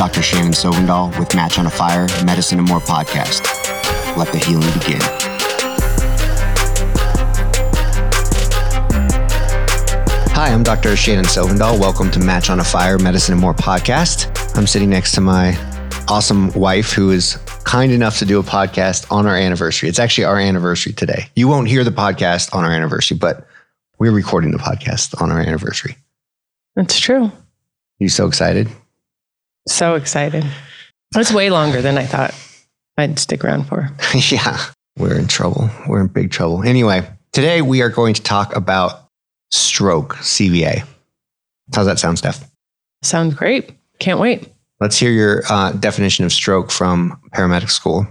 Dr. Shannon Sovendahl with Match on a Fire, Medicine and More podcast. Let the healing begin. Hi, I'm Dr. Shannon Sovendahl. Welcome to Match on a Fire, Medicine and More podcast. I'm sitting next to my awesome wife who is kind enough to do a podcast on our anniversary. It's actually our anniversary today. You won't hear the podcast on our anniversary, but we're recording the podcast on our anniversary. That's true. You so excited? So excited. That's way longer than I thought I'd stick around for. yeah, we're in trouble. We're in big trouble. Anyway, today we are going to talk about stroke, CVA. How's that sound, Steph? Sounds great. Can't wait. Let's hear your uh, definition of stroke from paramedic school.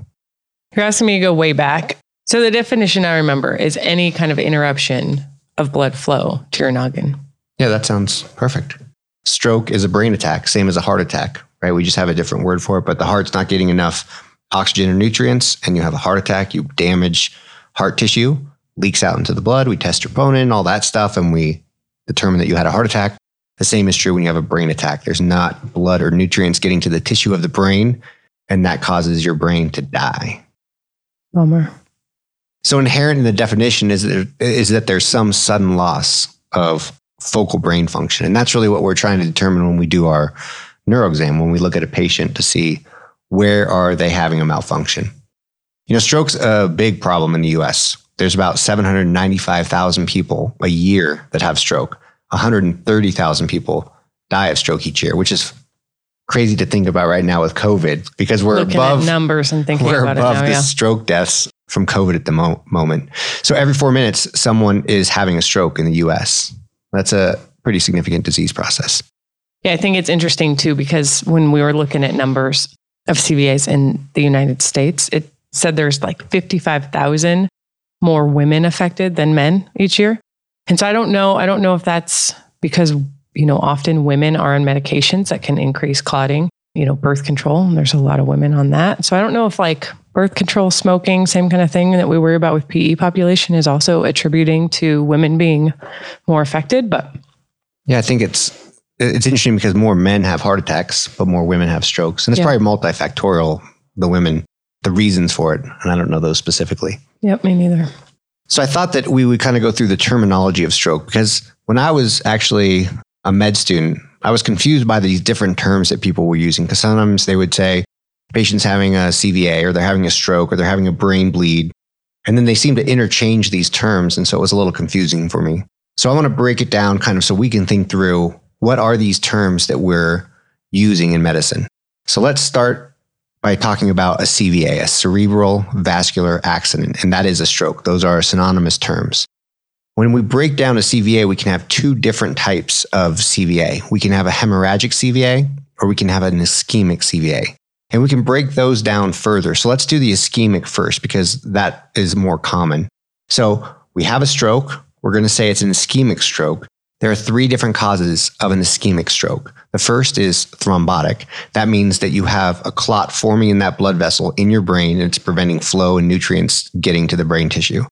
You're asking me to go way back. So, the definition I remember is any kind of interruption of blood flow to your noggin. Yeah, that sounds perfect. Stroke is a brain attack, same as a heart attack, right? We just have a different word for it, but the heart's not getting enough oxygen or nutrients, and you have a heart attack, you damage heart tissue, leaks out into the blood. We test your troponin, all that stuff, and we determine that you had a heart attack. The same is true when you have a brain attack. There's not blood or nutrients getting to the tissue of the brain, and that causes your brain to die. Bummer. So inherent in the definition is that, is that there's some sudden loss of focal brain function. And that's really what we're trying to determine when we do our neuroexam, when we look at a patient to see where are they having a malfunction. You know, stroke's a big problem in the US. There's about 795,000 people a year that have stroke. 130,000 people die of stroke each year, which is crazy to think about right now with COVID because we're Looking above numbers and thinking we're about above it now. the Yeah. stroke deaths from COVID at the mo- moment. So every four minutes, someone is having a stroke in the U.S. That's a pretty significant disease process. Yeah, I think it's interesting too because when we were looking at numbers of CVAs in the United States, it said there's like 55,000 more women affected than men each year. And so I don't know, I don't know if that's because, you know, often women are on medications that can increase clotting, you know, birth control, and there's a lot of women on that. So I don't know if like birth control, smoking, same kind of thing that we worry about with PE population is also attributing to women being more affected, but Yeah, I think it's it's interesting because more men have heart attacks, but more women have strokes, and it's Yeah. probably multifactorial. The women, the reasons for it, and I don't know those specifically. yep, me neither. So I thought that we would kind of go through the terminology of stroke because when I was actually a med student, I was confused by these different terms that people were using because sometimes they would say patient's having a CVA or they're having a stroke or they're having a brain bleed. And then they seem to interchange these terms. And so it was a little confusing for me. So I want to break it down kind of so we can think through what are these terms that we're using in medicine. So let's start by talking about a CVA, a cerebral vascular accident, and that is a stroke. Those are synonymous terms. When we break down a CVA, we can have two different types of CVA. We can have a hemorrhagic CVA or we can have an ischemic CVA. And we can break those down further. So let's do the ischemic first because that is more common. So we have a stroke. We're going to say it's an ischemic stroke. There are three different causes of an ischemic stroke. The first is thrombotic. That means that you have a clot forming in that blood vessel in your brain and it's preventing flow and nutrients getting to the brain tissue.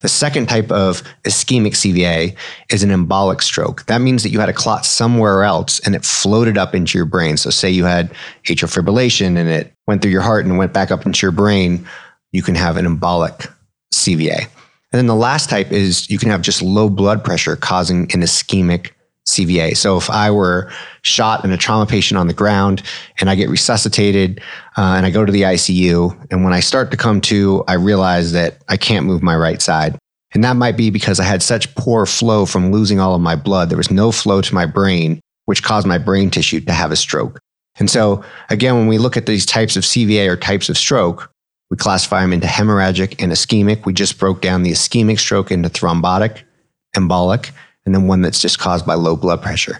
The second type of ischemic CVA is an embolic stroke. That means that you had a clot somewhere else and it floated up into your brain. So, say you had atrial fibrillation and it went through your heart and went back up into your brain, you can have an embolic CVA. And then the last type is you can have just low blood pressure causing an ischemic CVA. So if I were shot in a trauma patient on the ground and I get resuscitated uh, and I go to the ICU, and when I start to come to, I realize that I can't move my right side. And that might be because I had such poor flow from losing all of my blood. There was no flow to my brain, which caused my brain tissue to have a stroke. And so, again, when we look at these types of CVA or types of stroke, we classify them into hemorrhagic and ischemic. We just broke down the ischemic stroke into thrombotic, embolic, and then one that's just caused by low blood pressure.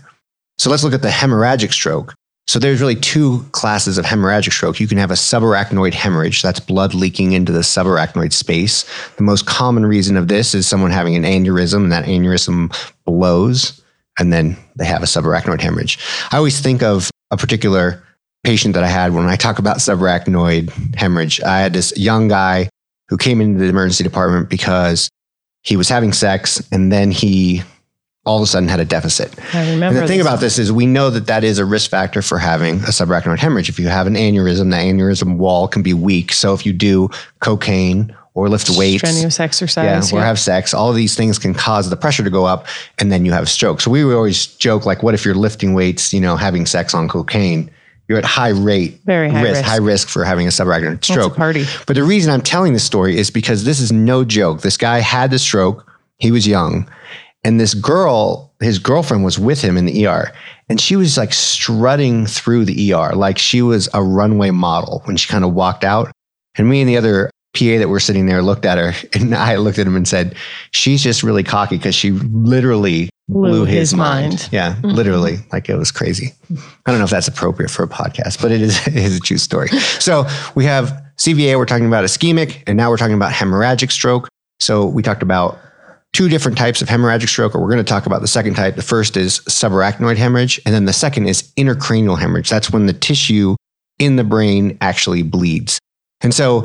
So let's look at the hemorrhagic stroke. So there's really two classes of hemorrhagic stroke. You can have a subarachnoid hemorrhage, that's blood leaking into the subarachnoid space. The most common reason of this is someone having an aneurysm, and that aneurysm blows, and then they have a subarachnoid hemorrhage. I always think of a particular patient that I had when I talk about subarachnoid hemorrhage. I had this young guy who came into the emergency department because he was having sex and then he all of a sudden had a deficit. I remember. And the thing this. about this is we know that that is a risk factor for having a subarachnoid hemorrhage. If you have an aneurysm, the aneurysm wall can be weak. So if you do cocaine or lift weights, strenuous exercise, yeah, or have sex, all of these things can cause the pressure to go up and then you have a stroke. So we would always joke like, what if you're lifting weights, you know, having sex on cocaine? You're at high rate, Very high risk. high risk for having a subarachnoid stroke. party. But the reason I'm telling this story is because this is no joke. This guy had the stroke. He was young. And this girl, his girlfriend was with him in the ER. And she was like strutting through the ER like she was a runway model when she kind of walked out. And me and the other PA that were sitting there looked at her and I looked at him and said, She's just really cocky because she literally blew, his, his mind. mind. Yeah, mm-hmm. literally. Like it was crazy. I don't know if that's appropriate for a podcast, but it is, it is a true story. So we have CVA, we're talking about ischemic, and now we're talking about hemorrhagic stroke. So we talked about two different types of hemorrhagic stroke, or we're going to talk about the second type. The first is subarachnoid hemorrhage, and then the second is intracranial hemorrhage. That's when the tissue in the brain actually bleeds. And so,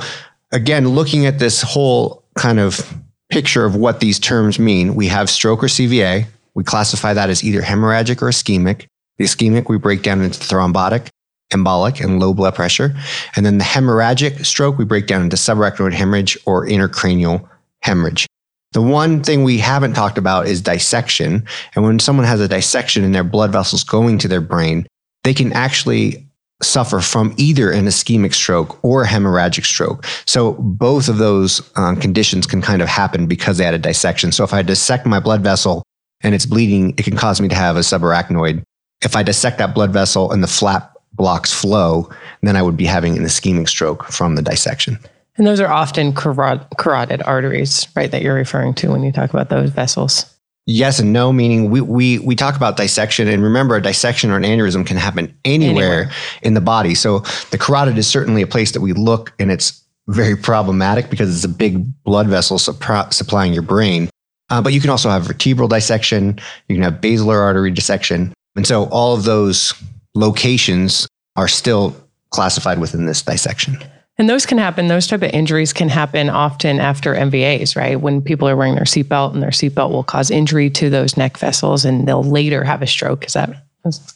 again, looking at this whole kind of picture of what these terms mean, we have stroke or CVA. We classify that as either hemorrhagic or ischemic. The ischemic we break down into thrombotic, embolic, and low blood pressure. And then the hemorrhagic stroke we break down into subarachnoid hemorrhage or intracranial hemorrhage. The one thing we haven't talked about is dissection. And when someone has a dissection in their blood vessels going to their brain, they can actually suffer from either an ischemic stroke or a hemorrhagic stroke. So both of those um, conditions can kind of happen because they had a dissection. So if I dissect my blood vessel and it's bleeding, it can cause me to have a subarachnoid. If I dissect that blood vessel and the flap blocks flow, then I would be having an ischemic stroke from the dissection. And those are often carot- carotid arteries, right? That you're referring to when you talk about those vessels. Yes and no, meaning we, we, we talk about dissection, and remember, a dissection or an aneurysm can happen anywhere, Anywhere. in the body. So the carotid is certainly a place that we look, and it's very problematic because it's a big blood vessel supplying your brain. Uh, but you can also have vertebral dissection, you can have basilar artery dissection. And so all of those locations are still classified within this dissection. And those can happen, those type of injuries can happen often after MVAs, right? When people are wearing their seatbelt and their seatbelt will cause injury to those neck vessels and they'll later have a stroke. Is that?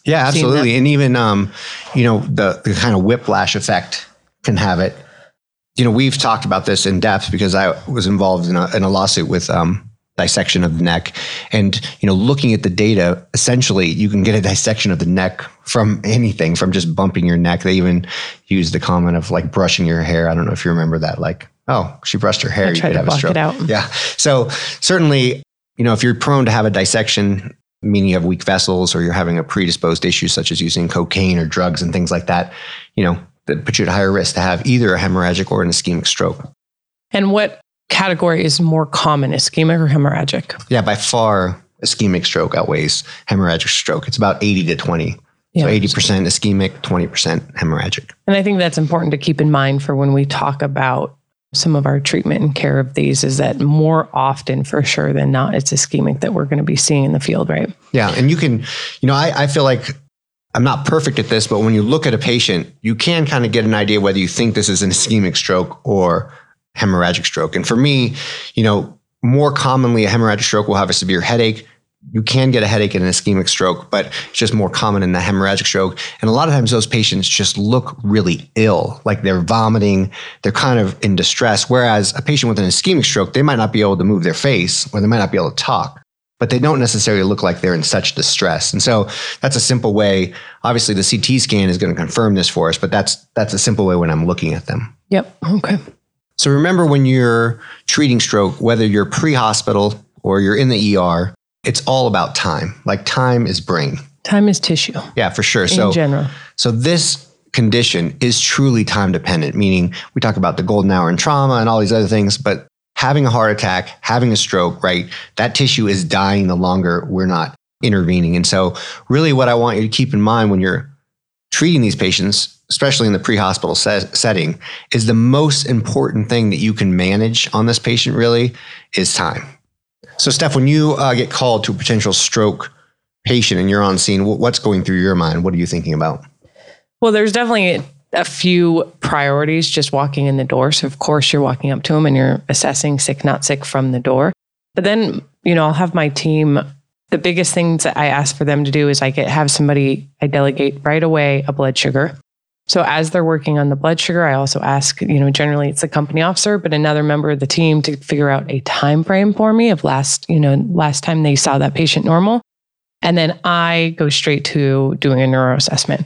Yeah, absolutely. And even, um, you know, the, the kind of whiplash effect can have it. You know, we've talked about this in depth because I was involved in a, in a lawsuit with um, dissection of the neck. And, you know, looking at the data, essentially, you can get a dissection of the neck from anything, from just bumping your neck. They even use the comment of like brushing your hair. I don't know if you remember that. Like, oh, she brushed her hair. I you could to have a stroke. it out. Yeah. So certainly, you know, if you're prone to have a dissection, meaning you have weak vessels or you're having a predisposed issue such as using cocaine or drugs and things like that, you know, that put you at higher risk to have either a hemorrhagic or an ischemic stroke. And what category is more common, ischemic or hemorrhagic? Yeah, by far, ischemic stroke outweighs hemorrhagic stroke. It's about 80 to 20. So 80% ischemic, 20% hemorrhagic. And I think that's important to keep in mind for when we talk about some of our treatment and care of these is that more often, for sure than not, it's ischemic that we're going to be seeing in the field, right? Yeah. And you can, you know, I, I feel like I'm not perfect at this, but when you look at a patient, you can kind of get an idea whether you think this is an ischemic stroke or hemorrhagic stroke. And for me, you know, more commonly a hemorrhagic stroke will have a severe headache. You can get a headache in an ischemic stroke, but it's just more common in the hemorrhagic stroke. And a lot of times those patients just look really ill, like they're vomiting, they're kind of in distress. Whereas a patient with an ischemic stroke, they might not be able to move their face or they might not be able to talk but they don't necessarily look like they're in such distress. And so that's a simple way. Obviously, the CT scan is going to confirm this for us, but that's that's a simple way when I'm looking at them. Yep. Okay. So remember when you're treating stroke, whether you're pre-hospital or you're in the ER, it's all about time. Like time is brain. Time is tissue Yeah, for sure. in So general. so this condition is truly time dependent, meaning we talk about the golden hour in trauma and all these other things, but having a heart attack, having a stroke, right? That tissue is dying the longer we're not intervening. And so really what I want you to keep in mind when you're treating these patients, especially in the pre-hospital se- setting, is the most important thing that you can manage on this patient really is time. So Steph, when you uh, get called to a potential stroke patient and you're on scene, wh- what's going through your mind? What are you thinking about? Well, there's definitely a few priorities just walking in the door. So, of course, you're walking up to them and you're assessing sick, not sick from the door. But then, you know, I'll have my team the biggest things that I ask for them to do is I get have somebody I delegate right away a blood sugar. So as they're working on the blood sugar, I also ask, you know, generally it's the company officer, but another member of the team to figure out a time frame for me of last, you know, last time they saw that patient normal. And then I go straight to doing a neuro assessment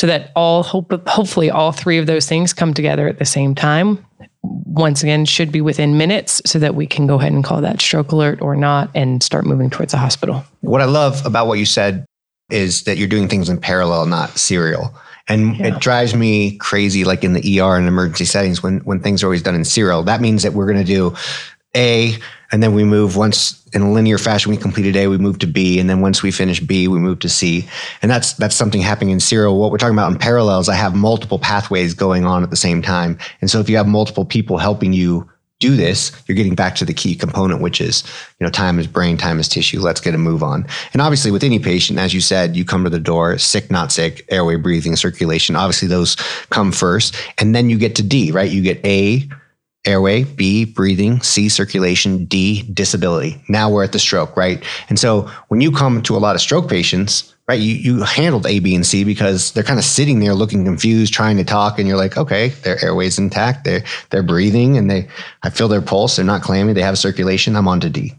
so that all hope, hopefully all three of those things come together at the same time. Once again, should be within minutes so that we can go ahead and call that stroke alert or not and start moving towards the hospital. What I love about what you said is that you're doing things in parallel, not serial. And yeah. it drives me crazy, like in the ER and emergency settings, when when things are always done in serial. That means that we're going to do A, and then we move once in a linear fashion. We completed A, we move to B, and then once we finish B, we move to C. And that's that's something happening in serial. What we're talking about in parallels, I have multiple pathways going on at the same time. And so if you have multiple people helping you do this, you're getting back to the key component, which is, you know, time is brain, time is tissue. Let's get a move on. And obviously, with any patient, as you said, you come to the door, sick, not sick, airway, breathing, circulation. Obviously, those come first. And then you get to D, right? You get A, airway, B, breathing, C, circulation, D, disability. Now we're at the stroke, right? And so when you come to a lot of stroke patients, right? You, you handled A, B, and C because they're kind of sitting there looking confused, trying to talk, and you're like, okay, their airways intact, they're they're breathing, and they I feel their pulse, they're not clammy, they have circulation. I'm on to D.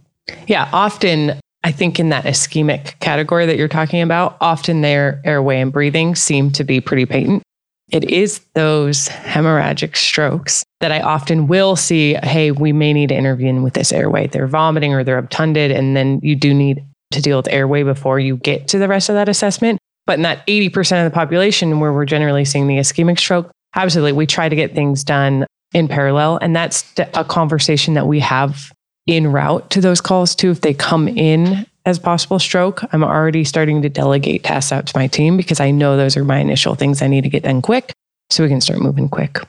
Yeah, often I think in that ischemic category that you're talking about, often their airway and breathing seem to be pretty patent. It is those hemorrhagic strokes that I often will see, hey, we may need to intervene with this airway. They're vomiting or they're obtunded, and then you do need to deal with airway before you get to the rest of that assessment. But in that 80% of the population where we're generally seeing the ischemic stroke, absolutely, we try to get things done in parallel. And that's a conversation that we have in route to those calls too. If they come in as possible stroke, I'm already starting to delegate tasks out to my team because I know those are my initial things I need to get done quick so we can start moving quick.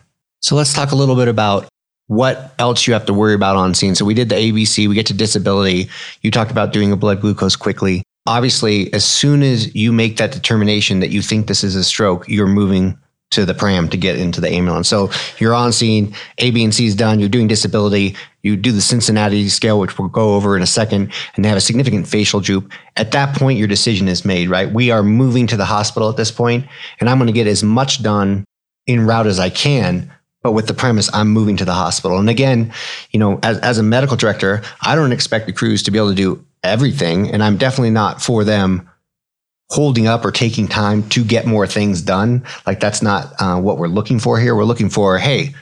So let's talk a little bit about what else you have to worry about on scene. So we did the ABC, we get to disability. You talked about doing a blood glucose quickly. Obviously, as soon as you make that determination that you think this is a stroke, you're moving to the pram to get into the ambulance. So you're on scene, A, B, and C is done. You're doing disability. You do the Cincinnati scale, which we'll go over in a second, and they have a significant facial droop. At that point, your decision is made, right? We are moving to the hospital at this point, and I'm going to get as much done in route as I can but with the premise I'm moving to the hospital. And again, you know, as, as a medical director, I don't expect the crews to be able to do everything. And I'm definitely not for them holding up or taking time to get more things done. Like that's not uh, what we're looking for here. We're looking for, hey,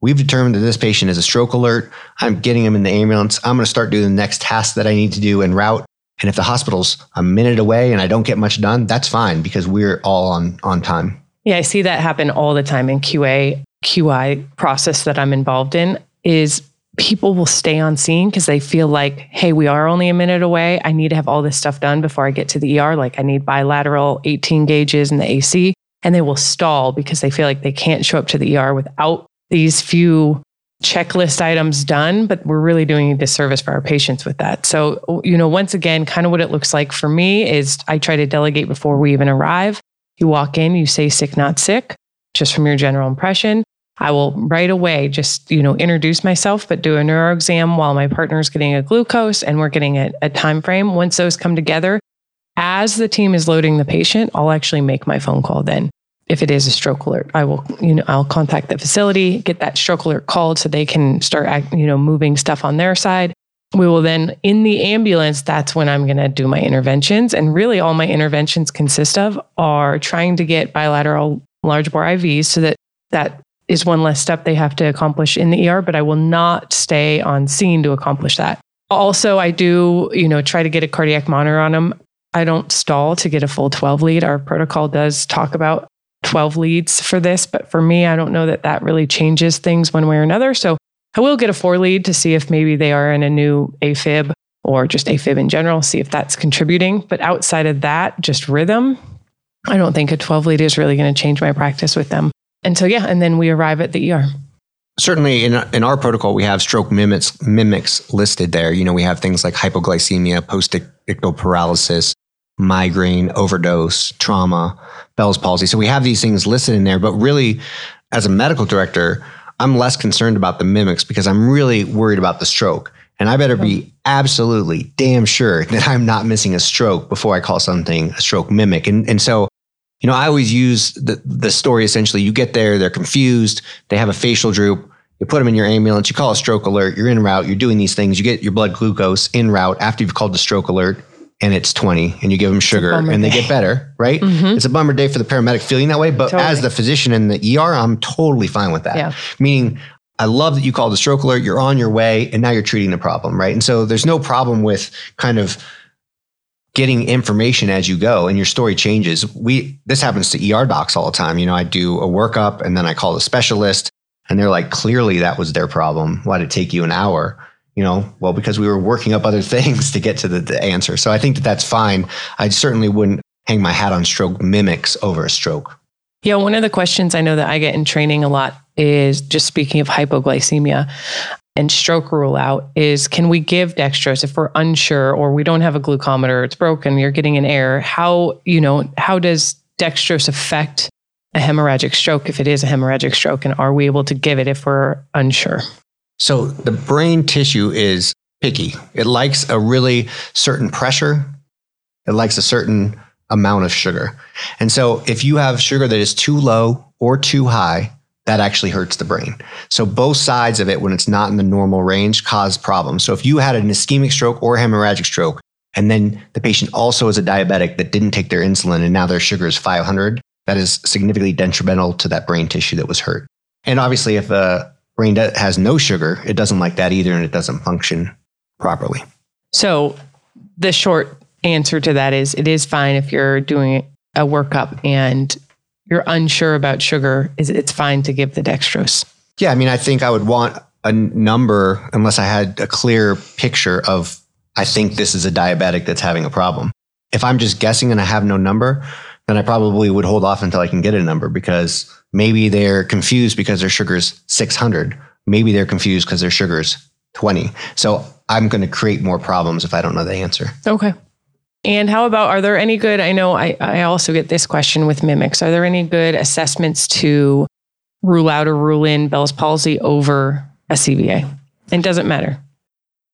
we've determined that this patient is a stroke alert. I'm getting him in the ambulance. I'm going to start doing the next task that I need to do en route. And if the hospital's a minute away and I don't get much done, that's fine because we're all on on time. Yeah, I see that happen all the time in QA. QI process that I'm involved in is people will stay on scene because they feel like, hey, we are only a minute away. I need to have all this stuff done before I get to the ER. Like I need bilateral 18 gauges and the AC. And they will stall because they feel like they can't show up to the ER without these few checklist items done, but we're really doing a disservice for our patients with that. So, you know, once again, kind of what it looks like for me is I try to delegate before we even arrive. You walk in, you say sick, not sick, just from your general impression. I will right away just, you know, introduce myself, but do a neuro exam while my partner's getting a glucose and we're getting a, a time frame. Once those come together, as the team is loading the patient, I'll actually make my phone call then. If it is a stroke alert, I will, you know, I'll contact the facility, get that stroke alert called so they can start, you know, moving stuff on their side. We will then, in the ambulance, that's when I'm going to do my interventions. And really, all my interventions consist of are trying to get bilateral large bore IVs so that that is one less step they have to accomplish in the ER, but I will not stay on scene to accomplish that. Also, I do, you know, try to get a cardiac monitor on them. I don't stall to get a full 12 lead. Our protocol does talk about 12 leads for this, but for me, I don't know that that really changes things one way or another. So I will get a four lead to see if maybe they are in a new AFib or just AFib in general, see if that's contributing. But outside of that, just rhythm, I don't think a 12 lead is really going to change my practice with them and so yeah, and then we arrive at the ER. Certainly, in in our protocol, we have stroke mimics mimics listed there. You know, we have things like hypoglycemia, post-ictal paralysis, migraine, overdose, trauma, Bell's palsy. So we have these things listed in there. But really, as a medical director, I'm less concerned about the mimics because I'm really worried about the stroke. And I better be absolutely damn sure that I'm not missing a stroke before I call something a stroke mimic. And, and so, you know, I always use the, the story essentially you get there, they're confused, they have a facial droop. You put them in your ambulance, you call a stroke alert, you're in route, you're doing these things, you get your blood glucose in route after you've called the stroke alert and it's 20 and you give them sugar and they get better, right? Mm-hmm. It's a bummer day for the paramedic feeling that way, but Totally. as the physician in the ER, I'm totally fine with that. Yeah. Meaning, I love that you called the stroke alert, you're on your way, and now you're treating the problem, right? And so there's no problem with kind of getting information as you go and your story changes. We this happens to ER docs all the time. You know, I do a workup and then I call the specialist and they're like, clearly that was their problem. Why did it take you an hour? You know, well, because we were working up other things to get to the, the answer. So I think that that's fine. I certainly wouldn't hang my hat on stroke mimics over a stroke. Yeah, one of the questions I know that I get in training a lot is just speaking of hypoglycemia and stroke rule out is can we give dextrose if we're unsure or we don't have a glucometer, it's broken, you're getting an error. How, you know, how does dextrose affect a hemorrhagic stroke if it is a hemorrhagic stroke and are we able to give it if we're unsure? So the brain tissue is picky. It likes a really certain pressure. It likes a certain amount of sugar. And so if you have sugar that is too low or too high, that actually hurts the brain. So both sides of it, when it's not in the normal range, cause problems. So if you had an ischemic stroke or hemorrhagic stroke, and then the patient also is a diabetic that didn't take their insulin and now their sugar is 500, that is significantly detrimental to that brain tissue that was hurt. And obviously, if a brain has no sugar, it doesn't like that either and it doesn't function properly. So the short answer to that is it is fine if you're doing a workup and you're unsure about sugar, is it's fine to give the dextrose. Yeah, I mean, I think I would want a number unless I had a clear picture of, I think this is a diabetic that's having a problem. If I'm just guessing and I have no number, then I probably would hold off until I can get a number because maybe they're confused because their sugar's 600. Maybe they're confused because their sugar's 20. So I'm going to create more problems if I don't know the answer. Okay. And how about are there any good? I know I, I also get this question with mimics. Are there any good assessments to rule out or rule in Bell's palsy over a CVA? And doesn't matter.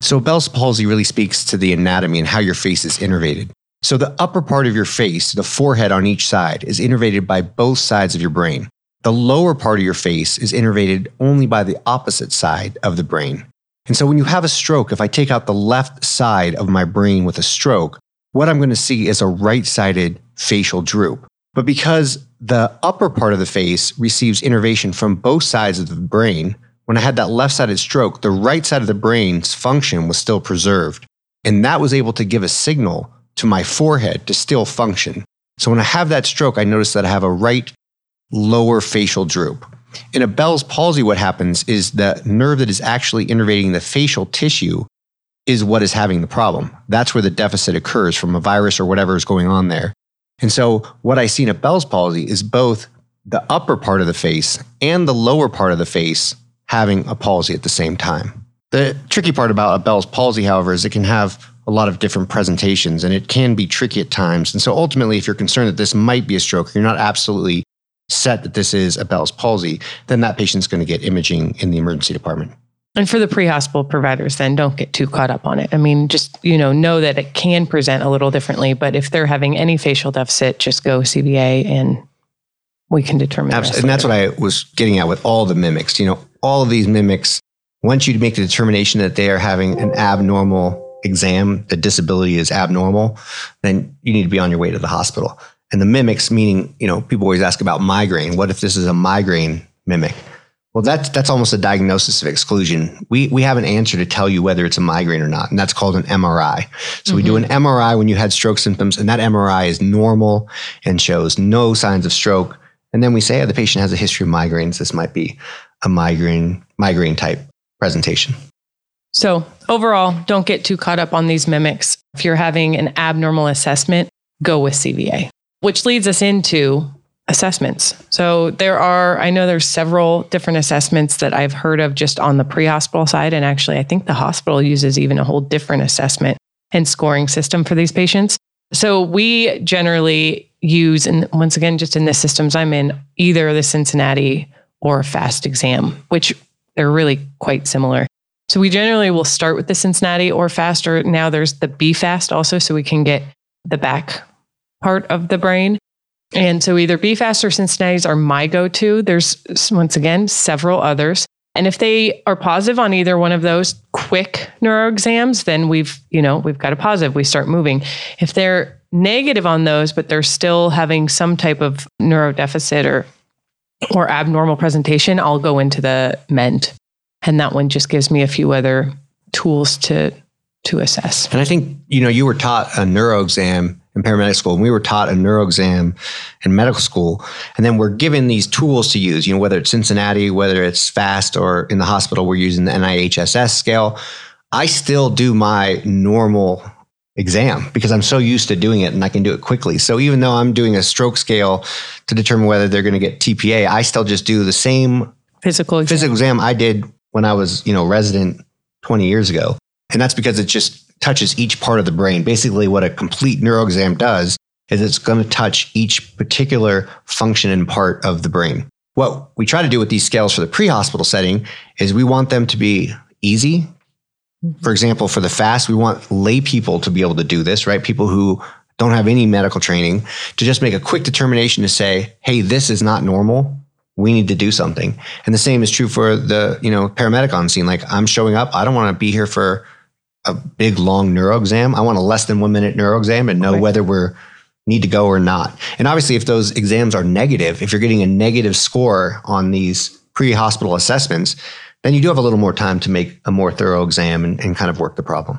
So Bell's palsy really speaks to the anatomy and how your face is innervated. So the upper part of your face, the forehead on each side, is innervated by both sides of your brain. The lower part of your face is innervated only by the opposite side of the brain. And so when you have a stroke, if I take out the left side of my brain with a stroke, what I'm going to see is a right sided facial droop. But because the upper part of the face receives innervation from both sides of the brain, when I had that left sided stroke, the right side of the brain's function was still preserved. And that was able to give a signal to my forehead to still function. So when I have that stroke, I notice that I have a right lower facial droop. In a Bell's palsy, what happens is the nerve that is actually innervating the facial tissue is what is having the problem. That's where the deficit occurs from a virus or whatever is going on there. And so, what I see in a Bell's palsy is both the upper part of the face and the lower part of the face having a palsy at the same time. The tricky part about a Bell's palsy, however, is it can have a lot of different presentations and it can be tricky at times. And so, ultimately, if you're concerned that this might be a stroke, you're not absolutely set that this is a Bell's palsy, then that patient's going to get imaging in the emergency department. And for the pre-hospital providers, then don't get too caught up on it. I mean, just you know, know that it can present a little differently, but if they're having any facial deficit, just go CVA and we can determine. Absolutely. And that's what I was getting at with all the mimics. You know, all of these mimics, once you make the determination that they are having an abnormal exam, the disability is abnormal, then you need to be on your way to the hospital. And the mimics, meaning, you know, people always ask about migraine. What if this is a migraine mimic? Well, that's that's almost a diagnosis of exclusion. We we have an answer to tell you whether it's a migraine or not, and that's called an MRI. So we do an mm-hmm. MRI when you had stroke symptoms, and that MRI is normal and shows no signs of stroke. And then we say, oh, the patient has a history of migraines. This might be a migraine migraine type presentation. So overall, don't get too caught up on these mimics. If you're having an abnormal assessment, go with CVA, which leads us into assessments. So there are, I know there's several different assessments that I've heard of just on the pre-hospital side. And actually, I think the hospital uses even a whole different assessment and scoring system for these patients. So we generally use, and once again, just in the systems I'm in, either the Cincinnati or fast exam, which they're really quite similar. So we generally will start with the Cincinnati or faster. Now there's the B fast also, so we can get the back part of the brain. And so either B fast or Cincinnati's are my go to. There's once again several others. And if they are positive on either one of those quick neuro exams, then we've, you know, we've got a positive. We start moving. If they're negative on those, but they're still having some type of neuro deficit or or abnormal presentation, I'll go into the MEND. And that one just gives me a few other tools to to assess. And I think, you know, you were taught a neuro exam in paramedic school, and we were taught a neuro exam in medical school. And then we're given these tools to use, you know, whether it's Cincinnati, whether it's FAST, or in the hospital, we're using the NIHSS scale. I still do my normal exam because I'm so used to doing it and I can do it quickly. So even though I'm doing a stroke scale to determine whether they're going to get TPA, I still just do the same physical exam. physical exam I did when I was, you know, resident 20 years ago. And that's because it just touches each part of the brain. Basically, what a complete neuro exam does is it's going to touch each particular function and part of the brain. What we try to do with these scales for the pre hospital setting is we want them to be easy. Mm-hmm. For example, for the fast, we want lay people to be able to do this, right? People who don't have any medical training to just make a quick determination to say, hey, this is not normal. We need to do something. And the same is true for the, you know, paramedic on scene. Like I'm showing up. I don't want to be here for a big long neuro exam. I want a less than one minute neuro exam and know Okay. whether we're need to go or not. And obviously, if those exams are negative, if you're getting a negative score on these pre-hospital assessments, then you do have a little more time to make a more thorough exam and, and kind of work the problem.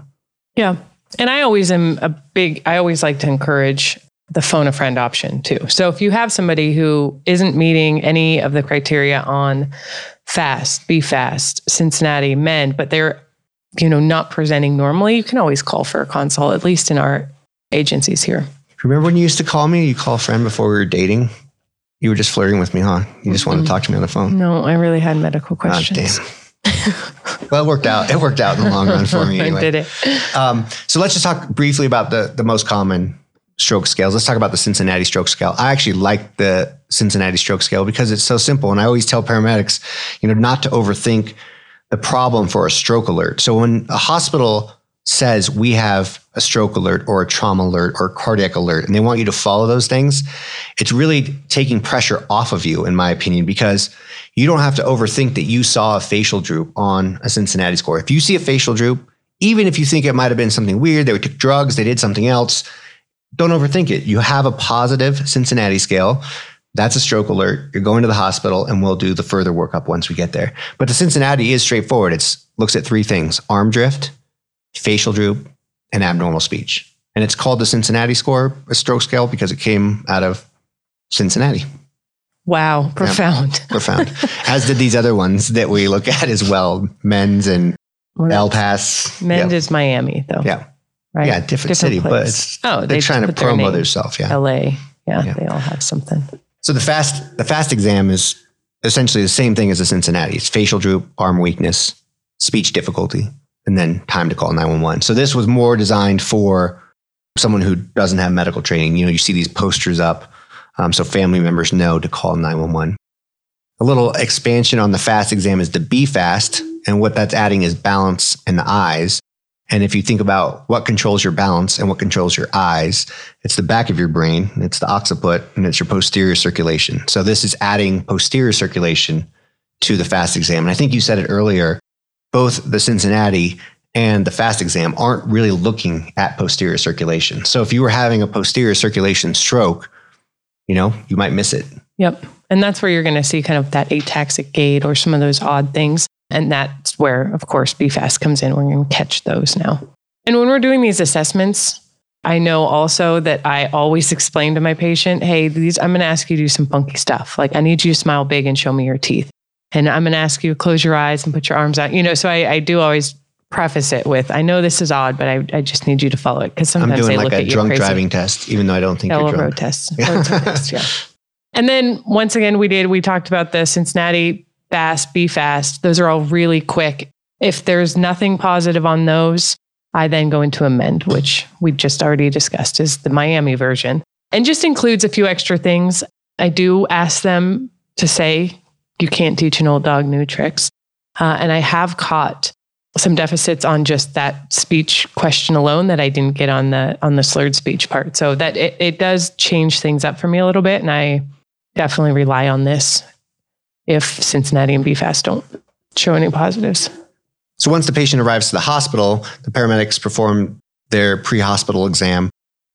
Yeah. And I always am a big, I always like to encourage the phone a friend option too. So if you have somebody who isn't meeting any of the criteria on fast, be fast, Cincinnati, MEND, but they're, you know, not presenting normally, you can always call for a consult, at least in our agencies here. Remember when you used to call me? You call a friend before we were dating. You were just flirting with me, huh? You just wanted to talk to me on the phone. No, I really had medical Ah, questions. damn. well, it worked out. It worked out in the long run for me anyway. I did it. Um, so let's just talk briefly about the the most common stroke scales. Let's talk about the Cincinnati stroke scale. I actually like the Cincinnati stroke scale because it's so simple. And I always tell paramedics, you know, not to overthink the problem for a stroke alert. So when a hospital says we have a stroke alert or a trauma alert or cardiac alert and they want you to follow those things, it's really taking pressure off of you, in my opinion, because you don't have to overthink that you saw a facial droop on a Cincinnati score. If you see a facial droop, even if you think it might have been something weird, they took drugs, they did something else, don't overthink it. You have a positive Cincinnati scale. That's a stroke alert. You're going to the hospital and we'll do the further workup once we get there. But the Cincinnati is straightforward. It looks at three things: arm drift, facial droop, and abnormal speech. And it's called the Cincinnati score, a stroke scale, because it came out of Cincinnati. Wow, profound. Profound. As did these other ones that we look at as well, MENDS and LAPSS. Mend yeah. is Miami, though. yeah. Right? Yeah, different, city, but place. it's oh, they're they trying to put their. Yeah. LA. Yeah, Yeah. they all have something. So the fast the fast exam is essentially the same thing as the Cincinnati. It's facial droop, arm weakness, speech difficulty, and then time to call 911. So this was more designed for someone who doesn't have medical training. You know, you see these posters up, um, so family members know to call 911. A little expansion on the fast exam is the B fast, and what that's adding is balance in the eyes. And if you think about what controls your balance and what controls your eyes, it's the back of your brain, it's the occiput, and it's your posterior circulation. So this is adding posterior circulation to the fast exam. And I think you said it earlier, both the Cincinnati and the fast exam aren't really looking at posterior circulation. So if you were having a posterior circulation stroke, you know, you might miss it. Yep. And that's where you're going to see kind of that ataxic gait or some of those odd things. And that's where, of course, BFAST comes in. We're going to catch those now. And when we're doing these assessments, I know also that I always explain to my patient, hey, these I'm going to ask you to do some funky stuff. Like I need you to smile big and show me your teeth. And I'm going to ask you to close your eyes and put your arms out. You know, so I, I do always preface it with, I know this is odd, but I, I just need you to follow it. Because sometimes I'm sometimes they doing look like a at you drunk crazy. driving test, even though I don't think you're drunk. road test. Road test, yeah. And then once again, we did, we talked about the Cincinnati fast, be fast. Those are all really quick. If there's nothing positive on those, I then go into amend, which we've just already discussed is the Miami version and just includes a few extra things. I do ask them to say, you can't teach an old dog new tricks. Uh, and I have caught some deficits on just that speech question alone that I didn't get on the on the slurred speech part. So that it, it does change things up for me a little bit. And I definitely rely on this if Cincinnati and BFAST don't show any positives. So once the patient arrives to the hospital, the paramedics perform their pre-hospital exam.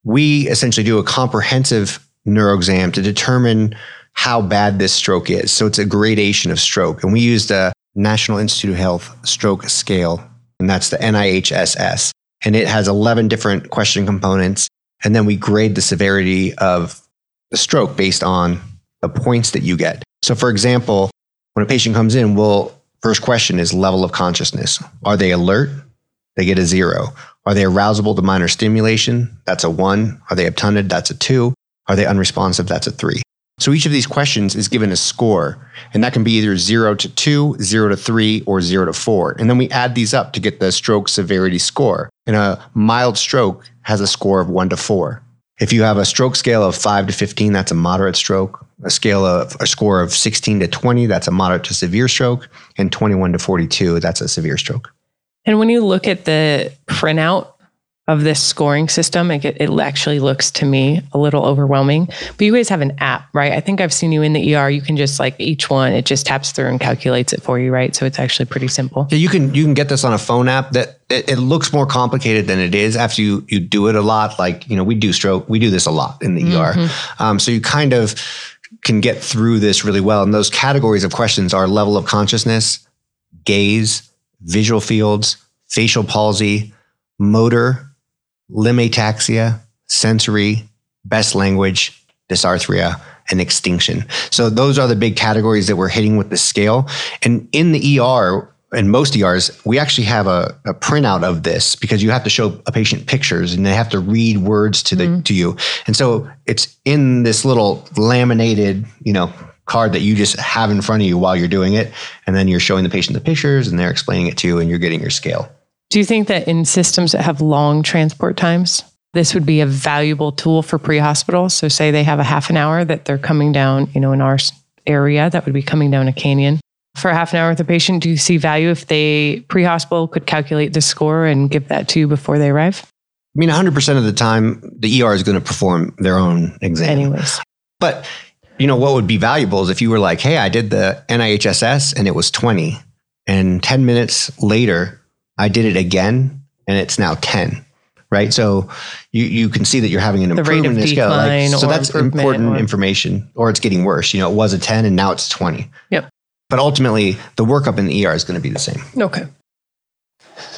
We essentially do a comprehensive neuro exam to determine how bad this stroke is. So it's a gradation of stroke. And we use the National Institute of Health stroke scale, and that's the NIHSS. And it has 11 different question components. And then we grade the severity of the stroke based on the points that you get. So, for example, when a patient comes in, we'll first question is level of consciousness. Are they alert? They get a zero. Are they arousable to minor stimulation? That's a one. Are they obtunded? That's a two. Are they unresponsive? That's a three. So each of these questions is given a score, and that can be either zero to two, zero to three, or zero to four. And then we add these up to get the stroke severity score. And a mild stroke has a score of one to four. If you have a stroke scale of five to 15, that's a moderate stroke. A scale of a score of 16 to 20, that's a moderate to severe stroke. And 21 to 42, that's a severe stroke. And when you look at the printout of this scoring system, it, it actually looks to me a little overwhelming. But you guys have an app, right? I think I've seen you in the ER. You can just like each one, it just taps through and calculates it for you, right? So it's actually pretty simple. Yeah, you can you can get this on a phone app. That it, it looks more complicated than it is after you you do it a lot. Like you know, we do stroke, we do this a lot in the mm-hmm. ER. Um, so you kind of can get through this really well. And those categories of questions are level of consciousness, gaze, visual fields, facial palsy, motor limb ataxia, sensory, best language, dysarthria, and extinction. So those are the big categories that we're hitting with the scale. And in the ER, in most ERs, we actually have a, a, printout of this because you have to show a patient pictures and they have to read words to the mm-hmm. to you. And so it's in this little laminated, you know, card that you just have in front of you while you're doing it. And then you're showing the patient the pictures and they're explaining it to you and you're getting your scale. Do you think that in systems that have long transport times, this would be a valuable tool for pre-hospital? So say they have a half an hour that they're coming down, you know, in our area, that would be coming down a canyon for half an hour with a patient. Do you see value if they pre-hospital could calculate the score and give that to you before they arrive? I mean, 100% of the time, the ER is going to perform their own exam. Anyways. But, you know, what would be valuable is if you were like, hey, I did the NIHSS and it was 20. And 10 minutes later, I did it again and it's now 10 right? So you, you can see that you're having an the improvement in scale. Like, so that's important or, information, or it's getting worse. You know, it was a 10 and now it's 20. Yep. But ultimately, the workup in the ER is going to be the same. Okay.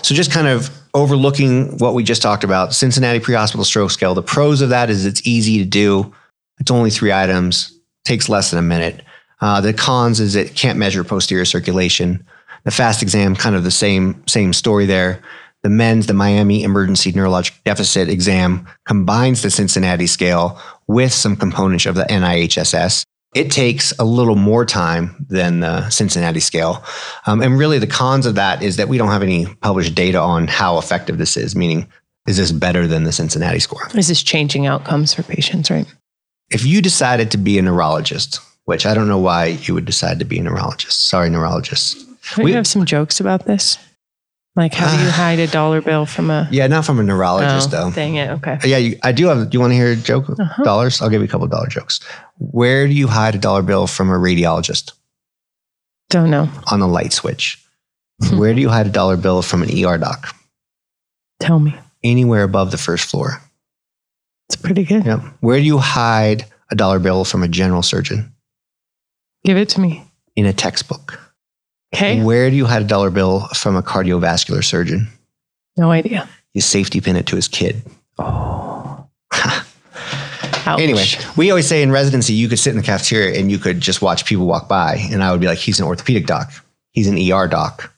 So just kind of overlooking what we just talked about, Cincinnati pre-hospital stroke scale. The pros of that is it's easy to do. It's only three items. Takes less than a minute. Uh, the cons is it can't measure posterior circulation. The fast exam, kind of the same same story there. The MENDS, the Miami Emergency Neurologic Deficit Exam, combines the Cincinnati scale with some components of the NIHSS. It takes a little more time than the Cincinnati scale. Um, and really, the cons of that is that we don't have any published data on how effective this is, meaning, is this better than the Cincinnati score? Is this changing outcomes for patients, right? If you decided to be a neurologist, which I don't know why you would decide to be a neurologist, sorry, neurologists we have some jokes about this? Like, how do you hide a dollar bill from a? Yeah, not from a neurologist oh, though. Dang it. Okay. Yeah, you, I do have. Do you want to hear a joke? Uh-huh. Dollars? I'll give you a couple dollar jokes. Where do you hide a dollar bill from a radiologist? Don't know. On a light switch. Where do you hide a dollar bill from an ER doc? Tell me. Anywhere above the first floor. It's pretty good. Yep. Where do you hide a dollar bill from a general surgeon? Give it to me. In a textbook. Okay. Where do you hide a dollar bill from a cardiovascular surgeon? No idea. You safety pin it to his kid. Oh. anyway, we always say in residency, you could sit in the cafeteria and you could just watch people walk by. And I would be like, he's an orthopedic doc. He's an ER doc.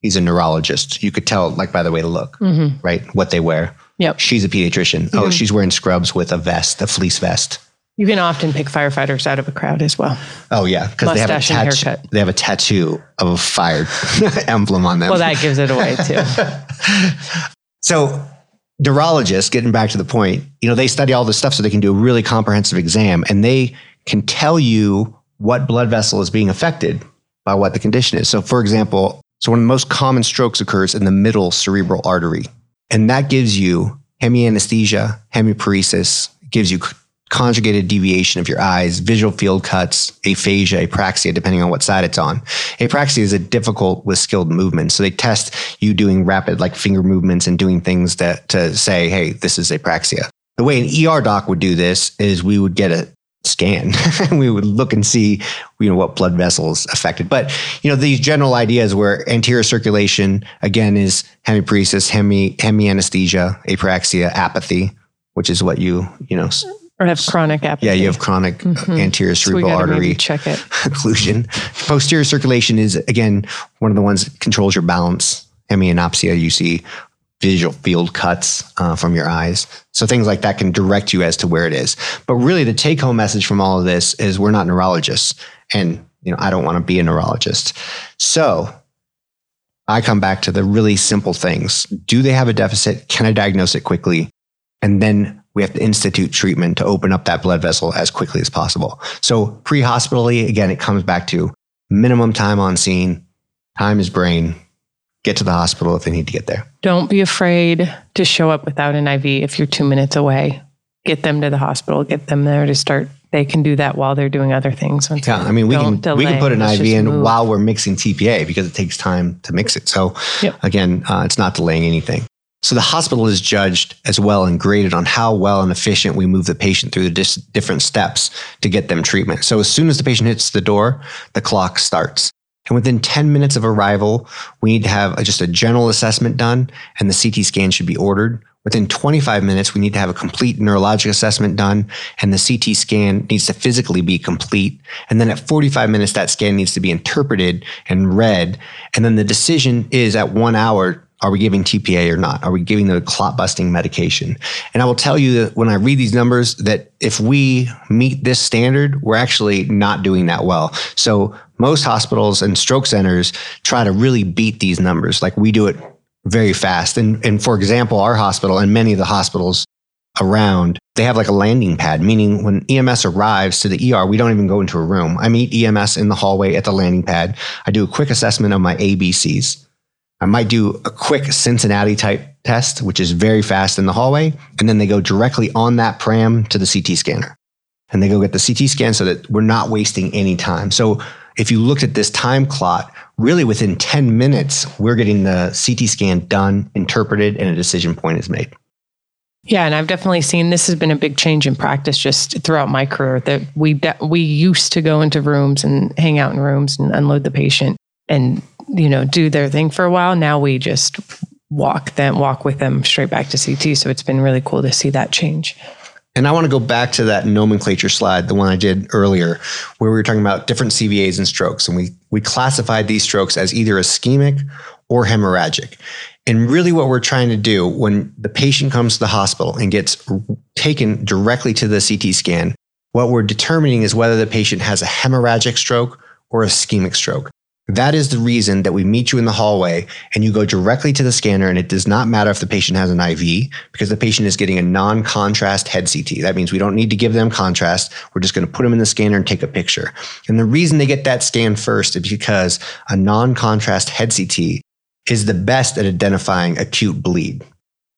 He's a neurologist. You could tell, like, by the way they look, mm-hmm. right? What they wear. Yep. She's a pediatrician. Oh, mm-hmm. Oh, she's wearing scrubs with a vest, a fleece vest. You can often pick firefighters out of a crowd as well. Oh yeah, because they have a tattoo. They have a tattoo of a fire emblem on them. Well, that gives it away too. so, neurologists, getting back to the point, you know, they study all this stuff so they can do a really comprehensive exam, and they can tell you what blood vessel is being affected by what the condition is. So, for example, So one of the most common strokes occurs in the middle cerebral artery. And that gives you hemianesthesia, hemiparesis, gives you conjugated deviation of your eyes, visual field cuts, aphasia, apraxia, depending on what side it's on. Apraxia is a difficult with skilled movement. So they test you doing rapid like finger movements and doing things that to say, hey, this is apraxia. The way an ER doc would do this is we would get a scan. we would look and see, you know, what blood vessels affected. But, you know, these general ideas where anterior circulation, again, is hemiparesis, hemi, hemianesthesia, apraxia, apathy, which is what you, you know, or have chronic apathy. yeah, you have chronic mm-hmm. anterior cerebral so artery check it. occlusion. Posterior circulation is, again, one of the ones that controls your balance. Hemianopsia, you see visual field cuts uh, from your eyes. So things like that can direct you as to where it is. But really, the take home message from all of this is we're not neurologists. And, you know, I don't want to be a neurologist. So I come back to the really simple things. Do they have a deficit? Can I diagnose it quickly? And then we have to institute treatment to open up that blood vessel as quickly as possible. So pre hospitally, again, it comes back to minimum time on scene, time is brain, get to the hospital if they need to get there. Don't be afraid to show up without an IV if you're two minutes away. Get them to the hospital, get them there to start. They can do that while they're doing other things. Yeah, I mean, we can delay. we can put an Let's IV in move. while we're mixing TPA because it takes time to mix it. So yep. again, uh, it's not delaying anything. So the hospital is judged as well and graded on how well and efficient we move the patient through the dis- different steps to get them treatment. So as soon as the patient hits the door, the clock starts. And within 10 minutes of arrival, we need to have a, just a general assessment done and the CT scan should be ordered. Within 25 minutes, we need to have a complete neurologic assessment done and the CT scan needs to physically be complete. And then at 45 minutes, that scan needs to be interpreted and read. And then the decision is at one hour are we giving TPA or not? Are we giving the clot busting medication? And I will tell you that when I read these numbers, that if we meet this standard, we're actually not doing that well. So most hospitals and stroke centers try to really beat these numbers. Like we do it very fast. And, and for example, our hospital and many of the hospitals around, they have like a landing pad, meaning when EMS arrives to the ER, we don't even go into a room. I meet EMS in the hallway at the landing pad. I do a quick assessment of my ABCs. I might do a quick Cincinnati type test, which is very fast in the hallway. And then they go directly on that pram to the CT scanner. And they go get the CT scan so that we're not wasting any time. So if you looked at this time clot, really within 10 minutes, we're getting the CT scan done, interpreted, and a decision point is made. Yeah, and I've definitely seen this has been a big change in practice just throughout my career that we de- we used to go into rooms and hang out in rooms and unload the patient and you know do their thing for a while. Now we just walk them walk with them straight back to CT. So it's been really cool to see that change. And I want to go back to that nomenclature slide, the one I did earlier, where we were talking about different CVAs and strokes. And we, we classified these strokes as either ischemic or hemorrhagic. And really, what we're trying to do when the patient comes to the hospital and gets taken directly to the CT scan, what we're determining is whether the patient has a hemorrhagic stroke or a ischemic stroke. That is the reason that we meet you in the hallway and you go directly to the scanner. And it does not matter if the patient has an IV because the patient is getting a non contrast head CT. That means we don't need to give them contrast. We're just going to put them in the scanner and take a picture. And the reason they get that scan first is because a non contrast head CT is the best at identifying acute bleed.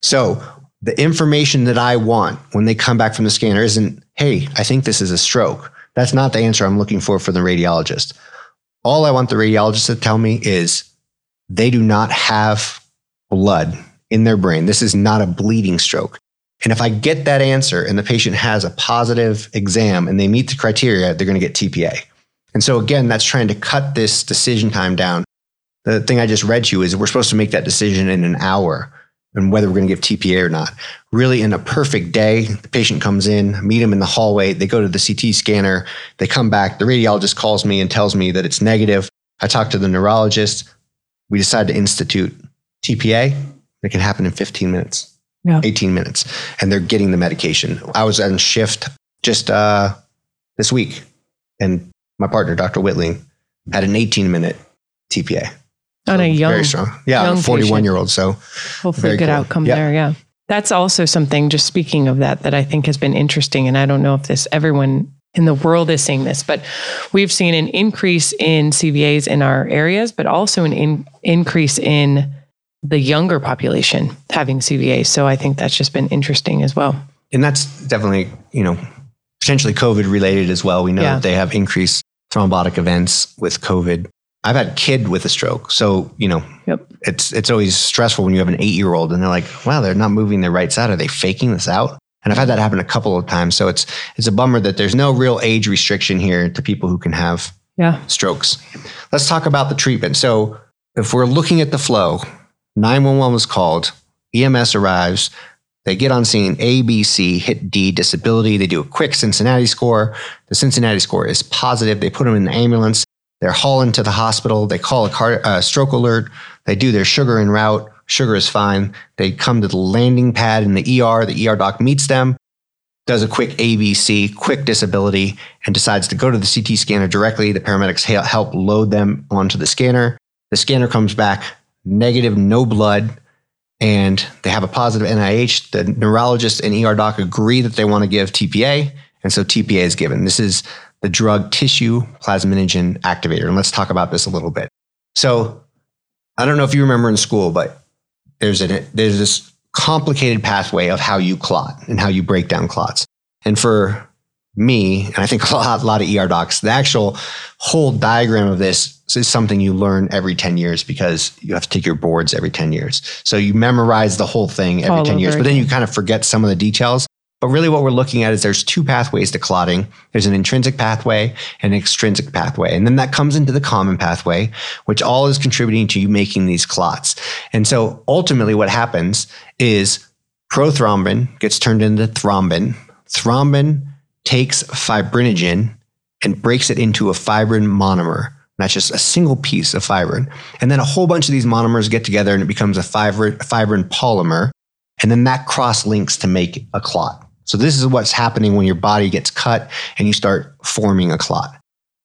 So the information that I want when they come back from the scanner isn't, hey, I think this is a stroke. That's not the answer I'm looking for for the radiologist. All I want the radiologist to tell me is they do not have blood in their brain. This is not a bleeding stroke. And if I get that answer and the patient has a positive exam and they meet the criteria, they're going to get TPA. And so again, that's trying to cut this decision time down. The thing I just read to you is we're supposed to make that decision in an hour and whether we're going to give TPA or not. Really, in a perfect day, the patient comes in, meet them in the hallway, they go to the CT scanner, they come back, the radiologist calls me and tells me that it's negative. I talk to the neurologist. We decide to institute TPA. It can happen in 15 minutes, yeah. 18 minutes, and they're getting the medication. I was on shift just uh, this week, and my partner, Dr. Whitling, had an 18 minute TPA on so a young, very strong. Yeah, young 41 year old. So hopefully good cool. outcome yep. there. Yeah. That's also something, just speaking of that, that I think has been interesting. And I don't know if this, everyone in the world is seeing this, but we've seen an increase in CVAs in our areas, but also an in, increase in the younger population having CVAs. So I think that's just been interesting as well. And that's definitely, you know, potentially COVID related as well. We know Yeah. that they have increased thrombotic events with COVID. I've had kid with a stroke. So, you know, Yep. it's it's always stressful when you have an eight year old and they're like, wow, they're not moving their right side. Are they faking this out? And I've had that happen a couple of times. So it's it's a bummer that there's no real age restriction here to people who can have Yeah. strokes. Let's talk about the treatment. So if we're looking at the flow, 911 was called, EMS arrives, they get on scene, A, B, C, hit D, disability. They do a quick Cincinnati score. The Cincinnati score is positive. They put them in the ambulance. They're hauled to the hospital. They call a car, uh, stroke alert. They do their sugar en route. Sugar is fine. They come to the landing pad in the ER. The ER doc meets them, does a quick ABC, quick disability, and decides to go to the CT scanner directly. The paramedics help load them onto the scanner. The scanner comes back negative, no blood, and they have a positive NIH. The neurologist and ER doc agree that they want to give TPA, and so TPA is given. This is the drug tissue plasminogen activator, and let's talk about this a little bit. So, I don't know if you remember in school, but there's a there's this complicated pathway of how you clot and how you break down clots. And for me, and I think a lot, a lot of ER docs, the actual whole diagram of this is something you learn every 10 years because you have to take your boards every 10 years. So you memorize the whole thing every All 10 years, but then you kind of forget some of the details. But really, what we're looking at is there's two pathways to clotting. There's an intrinsic pathway and an extrinsic pathway. And then that comes into the common pathway, which all is contributing to you making these clots. And so ultimately, what happens is prothrombin gets turned into thrombin. Thrombin takes fibrinogen and breaks it into a fibrin monomer. That's just a single piece of fibrin. And then a whole bunch of these monomers get together and it becomes a fibrin, fibrin polymer. And then that cross links to make a clot. So this is what's happening when your body gets cut and you start forming a clot.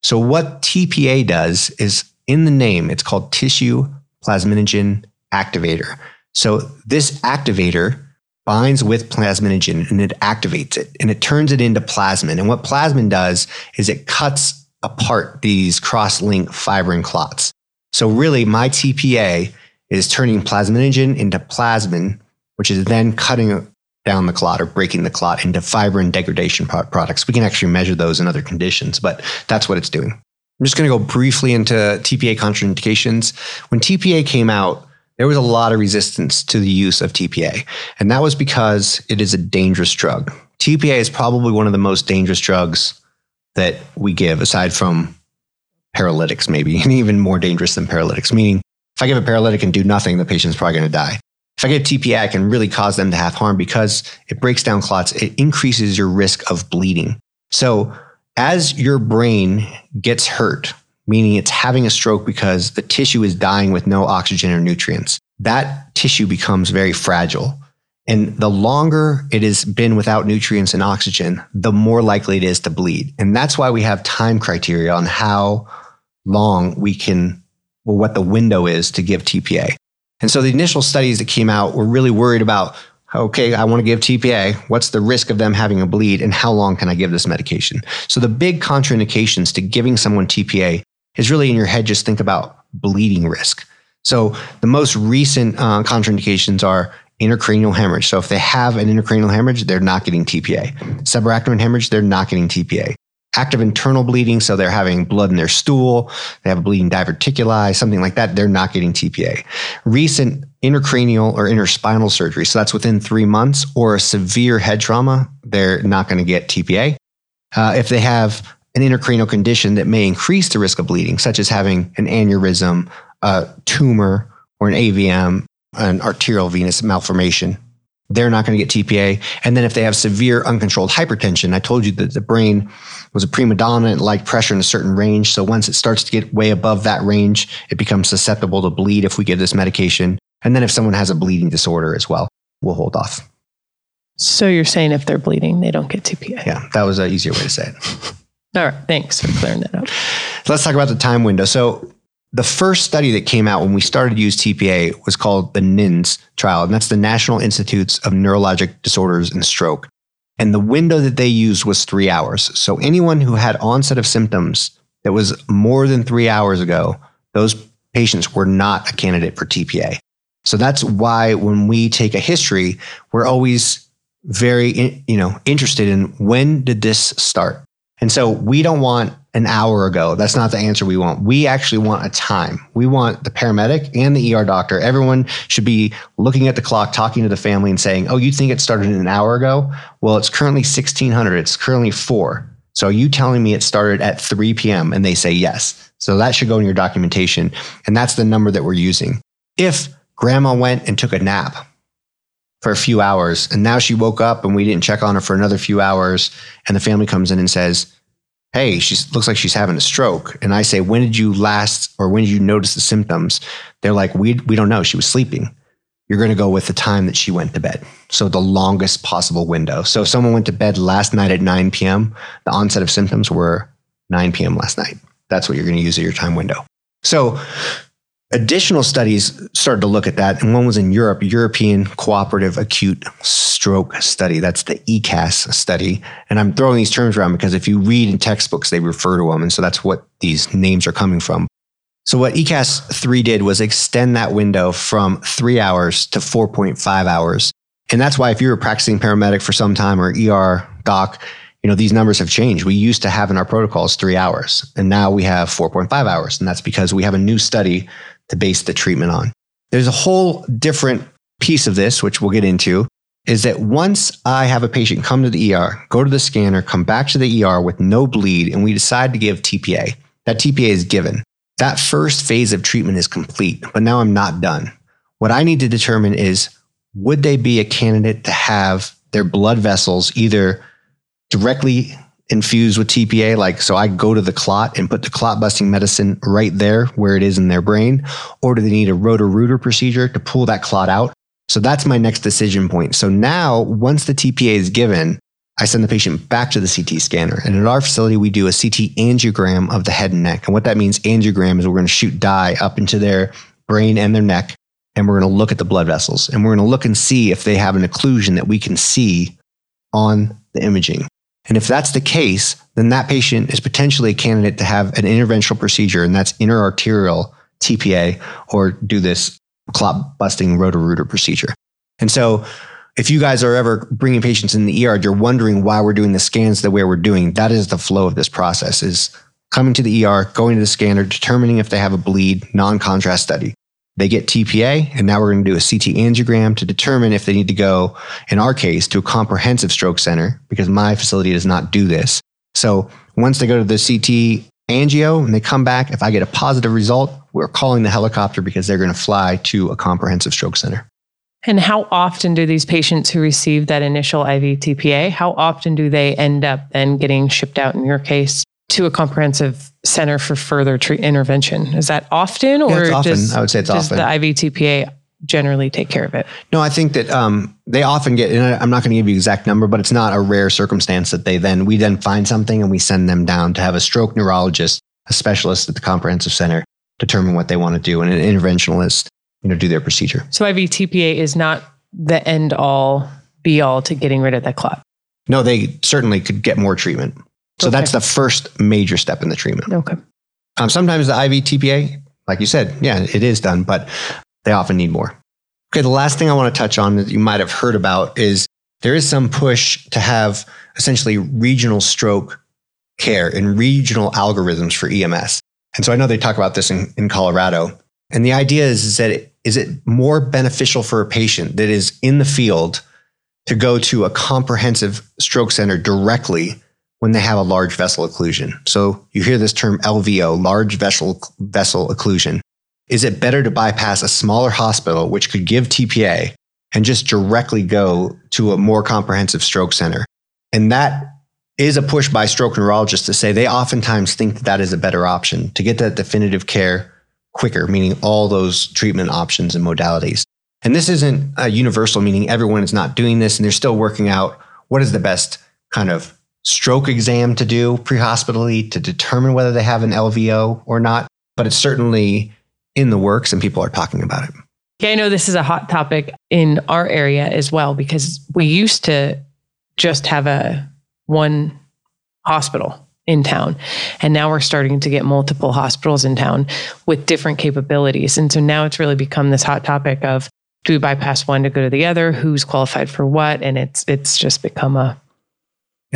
So what TPA does is in the name, it's called tissue plasminogen activator. So this activator binds with plasminogen and it activates it and it turns it into plasmin. And what plasmin does is it cuts apart these cross-link fibrin clots. So really my TPA is turning plasminogen into plasmin, which is then cutting down the clot or breaking the clot into fibrin degradation pro- products. We can actually measure those in other conditions, but that's what it's doing. I'm just going to go briefly into TPA contraindications. When TPA came out, there was a lot of resistance to the use of TPA, and that was because it is a dangerous drug. TPA is probably one of the most dangerous drugs that we give, aside from paralytics, maybe, and even more dangerous than paralytics. Meaning, if I give a paralytic and do nothing, the patient's probably going to die. If I give TPA, I can really cause them to have harm because it breaks down clots. It increases your risk of bleeding. So, as your brain gets hurt, meaning it's having a stroke because the tissue is dying with no oxygen or nutrients, that tissue becomes very fragile. And the longer it has been without nutrients and oxygen, the more likely it is to bleed. And that's why we have time criteria on how long we can, or what the window is to give TPA. And so the initial studies that came out were really worried about okay, I want to give TPA. What's the risk of them having a bleed and how long can I give this medication? So the big contraindications to giving someone TPA is really in your head, just think about bleeding risk. So the most recent uh, contraindications are intracranial hemorrhage. So if they have an intracranial hemorrhage, they're not getting TPA. Subarachnoid hemorrhage, they're not getting TPA. Active internal bleeding, so they're having blood in their stool, they have a bleeding diverticuli, something like that, they're not getting TPA. Recent intracranial or interspinal surgery, so that's within three months, or a severe head trauma, they're not going to get TPA. Uh, if they have an intracranial condition that may increase the risk of bleeding, such as having an aneurysm, a tumor, or an AVM, an arterial venous malformation, they're not going to get TPA. And then if they have severe uncontrolled hypertension, I told you that the brain was a prima donna and liked pressure in a certain range. So once it starts to get way above that range, it becomes susceptible to bleed if we give this medication. And then if someone has a bleeding disorder as well, we'll hold off. So you're saying if they're bleeding, they don't get TPA. Yeah, that was an easier way to say it. All right. Thanks for clearing that up. Let's talk about the time window. So the first study that came out when we started to use TPA was called the NINDS trial, and that's the National Institutes of Neurologic Disorders and Stroke. And the window that they used was three hours. So anyone who had onset of symptoms that was more than three hours ago, those patients were not a candidate for TPA. So that's why when we take a history, we're always very you know interested in when did this start. And so we don't want an hour ago. That's not the answer we want. We actually want a time. We want the paramedic and the ER doctor. Everyone should be looking at the clock, talking to the family, and saying, "Oh, you think it started an hour ago? Well, it's currently 1600. It's currently four. So are you telling me it started at 3 p.m.?" And they say yes. So that should go in your documentation, and that's the number that we're using. If grandma went and took a nap for a few hours. And now she woke up and we didn't check on her for another few hours. And the family comes in and says, Hey, she looks like she's having a stroke. And I say, When did you last or when did you notice the symptoms? They're like, We, we don't know. She was sleeping. You're going to go with the time that she went to bed. So the longest possible window. So if someone went to bed last night at 9 p.m., the onset of symptoms were 9 p.m. last night. That's what you're going to use as your time window. So Additional studies started to look at that, and one was in Europe, European Cooperative Acute Stroke Study. That's the ECASS study. And I'm throwing these terms around because if you read in textbooks, they refer to them. And so that's what these names are coming from. So, what ECASS 3 did was extend that window from three hours to 4.5 hours. And that's why if you were practicing paramedic for some time or ER doc, you know, these numbers have changed. We used to have in our protocols three hours, and now we have 4.5 hours. And that's because we have a new study to base the treatment on. There's a whole different piece of this, which we'll get into, is that once I have a patient come to the ER, go to the scanner, come back to the ER with no bleed, and we decide to give TPA, that TPA is given. That first phase of treatment is complete, but now I'm not done. What I need to determine is would they be a candidate to have their blood vessels either directly infused with TPA. Like, so I go to the clot and put the clot busting medicine right there where it is in their brain, or do they need a roto-rooter procedure to pull that clot out? So that's my next decision point. So now, once the TPA is given, I send the patient back to the CT scanner. And at our facility, we do a CT angiogram of the head and neck. And what that means, angiogram, is we're going to shoot dye up into their brain and their neck. And we're going to look at the blood vessels. And we're going to look and see if they have an occlusion that we can see on the imaging. And if that's the case, then that patient is potentially a candidate to have an interventional procedure, and that's intraarterial TPA or do this clot busting roto-rooter procedure. And so if you guys are ever bringing patients in the ER, and you're wondering why we're doing the scans the way we're doing. That is the flow of this process is coming to the ER, going to the scanner, determining if they have a bleed, non-contrast study. They get TPA, and now we're going to do a CT angiogram to determine if they need to go, in our case, to a comprehensive stroke center because my facility does not do this. So once they go to the CT angio and they come back, if I get a positive result, we're calling the helicopter because they're going to fly to a comprehensive stroke center. And how often do these patients who receive that initial IV TPA, how often do they end up then getting shipped out in your case to a comprehensive center for further treat intervention. Is that often, or yeah, often. Does, I would say it's does often. the IVTPA generally take care of it? No, I think that um, they often get. I'm not going to give you exact number, but it's not a rare circumstance that they then we then find something and we send them down to have a stroke neurologist, a specialist at the comprehensive center, determine what they want to do, and an interventionalist, you know, do their procedure. So IVTPA is not the end all be all to getting rid of the clot. No, they certainly could get more treatment. So okay. that's the first major step in the treatment. Okay. Um, sometimes the IV TPA, like you said, yeah, it is done, but they often need more. Okay, the last thing I want to touch on that you might have heard about is there is some push to have essentially regional stroke care and regional algorithms for EMS. And so I know they talk about this in, in Colorado. And the idea is, is that it, is it more beneficial for a patient that is in the field to go to a comprehensive stroke center directly when they have a large vessel occlusion. So you hear this term LVO, large vessel, vessel occlusion. Is it better to bypass a smaller hospital, which could give TPA, and just directly go to a more comprehensive stroke center? And that is a push by stroke neurologists to say they oftentimes think that, that is a better option to get that definitive care quicker, meaning all those treatment options and modalities. And this isn't a universal, meaning everyone is not doing this and they're still working out what is the best kind of stroke exam to do pre-hospitally to determine whether they have an LVO or not, but it's certainly in the works and people are talking about it. Yeah, I know this is a hot topic in our area as well because we used to just have a one hospital in town. And now we're starting to get multiple hospitals in town with different capabilities. And so now it's really become this hot topic of do we bypass one to go to the other? Who's qualified for what? And it's it's just become a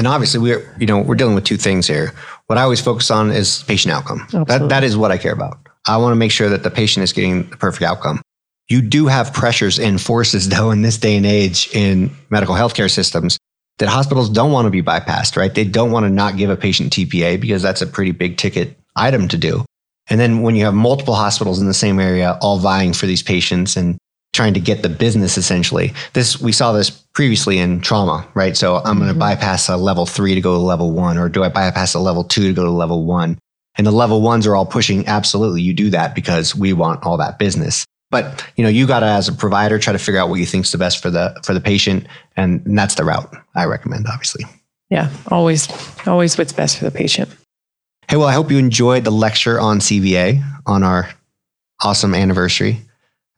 and obviously we're you know we're dealing with two things here. What I always focus on is patient outcome. That that is what I care about. I want to make sure that the patient is getting the perfect outcome. You do have pressures and forces though in this day and age in medical healthcare systems that hospitals don't want to be bypassed, right? They don't want to not give a patient TPA because that's a pretty big ticket item to do. And then when you have multiple hospitals in the same area all vying for these patients and trying to get the business essentially. This we saw this previously in trauma, right? So I'm going to mm-hmm. bypass a level 3 to go to level 1 or do I bypass a level 2 to go to level 1? And the level 1s are all pushing absolutely you do that because we want all that business. But you know, you got to as a provider try to figure out what you think's the best for the for the patient, and, and that's the route I recommend, obviously. Yeah, always, always what's best for the patient. Hey, well, I hope you enjoyed the lecture on CVA on our awesome anniversary.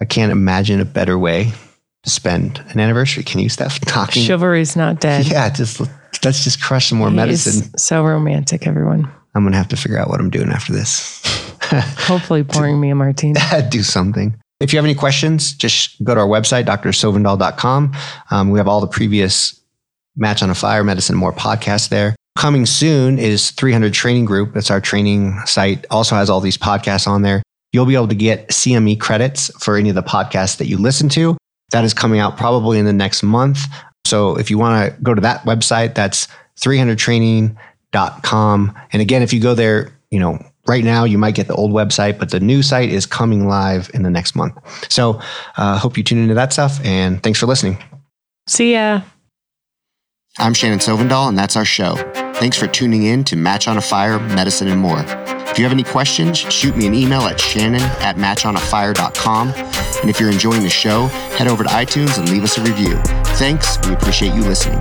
I can't imagine a better way to spend an anniversary. Can you, Steph? Talking chivalry's not dead. Yeah, just let's just crush some more medicine. so romantic, everyone. I'm gonna have to figure out what I'm doing after this. Hopefully, pouring me a martini. Do something. If you have any questions, just go to our website, drsovndal.com. Um, we have all the previous Match on a Fire, Medicine More podcasts there. Coming soon is 300 Training Group. That's our training site. Also has all these podcasts on there. You'll be able to get CME credits for any of the podcasts that you listen to. That is coming out probably in the next month. So if you want to go to that website, that's 300training.com. And again, if you go there, you know, right now you might get the old website, but the new site is coming live in the next month. So I uh, hope you tune into that stuff and thanks for listening. See ya. I'm Shannon Sovndal, and that's our show. Thanks for tuning in to Match on a Fire, Medicine, and More. If you have any questions, shoot me an email at shannon at matchonafire.com. And if you're enjoying the show, head over to iTunes and leave us a review. Thanks. We appreciate you listening.